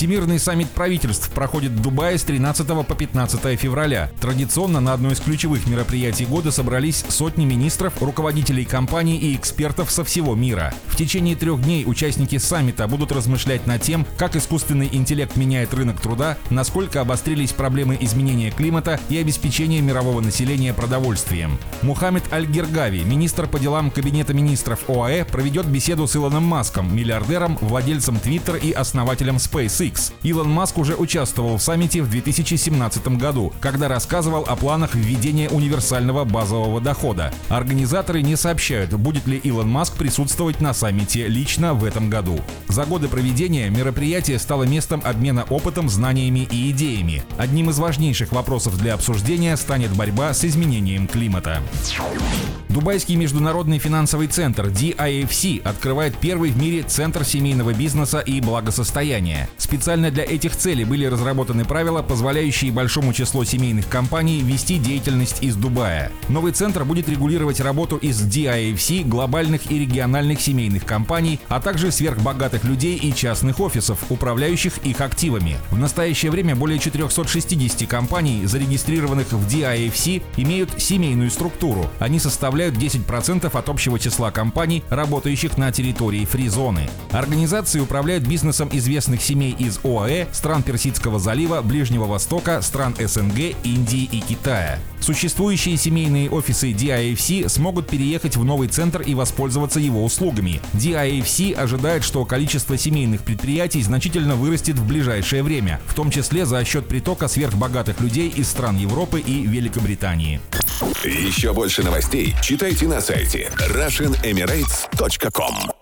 Всемирный саммит правительств проходит в Дубае с 13 по 15 февраля. Традиционно на одно из ключевых мероприятий года собрались сотни министров, руководителей компаний и экспертов со всего мира. В течение трех дней участники саммита будут размышлять над тем, как искусственный интеллект меняет рынок труда, насколько обострились проблемы изменения климата и обеспечения мирового населения продовольствием. Мухаммед Аль-Гергави, министр по делам Кабинета министров ОАЭ, проведет беседу с Илоном Маском, миллиардером, владельцем Twitter и основателем SpaceX. SpaceX. Илон Маск уже участвовал в саммите в 2017 году, когда рассказывал о планах введения универсального базового дохода. Организаторы не сообщают, будет ли Илон Маск присутствовать на саммите лично в этом году. За годы проведения мероприятие стало местом обмена опытом, знаниями и идеями. Одним из важнейших вопросов для обсуждения станет борьба с изменением климата. Дубайский международный финансовый центр DIFC открывает первый в мире центр семейного бизнеса и благосостояния. Специально для этих целей были разработаны правила, позволяющие большому числу семейных компаний вести деятельность из Дубая. Новый центр будет регулировать работу из DIFC, глобальных и региональных семейных компаний, а также сверхбогатых людей и частных офисов, управляющих их активами. В настоящее время более 460 компаний, зарегистрированных в DIFC, имеют семейную структуру. Они составляют 10% от общего числа компаний, работающих на территории фри-зоны. Организации управляют бизнесом известных семей из ОАЭ, стран Персидского залива, Ближнего Востока, стран СНГ, Индии и Китая. Существующие семейные офисы DIFC смогут переехать в новый центр и воспользоваться его услугами. DIFC ожидает, что количество семейных предприятий значительно вырастет в ближайшее время, в том числе за счет притока сверхбогатых людей из стран Европы и Великобритании. Еще больше новостей читайте на сайте RussianEmirates.com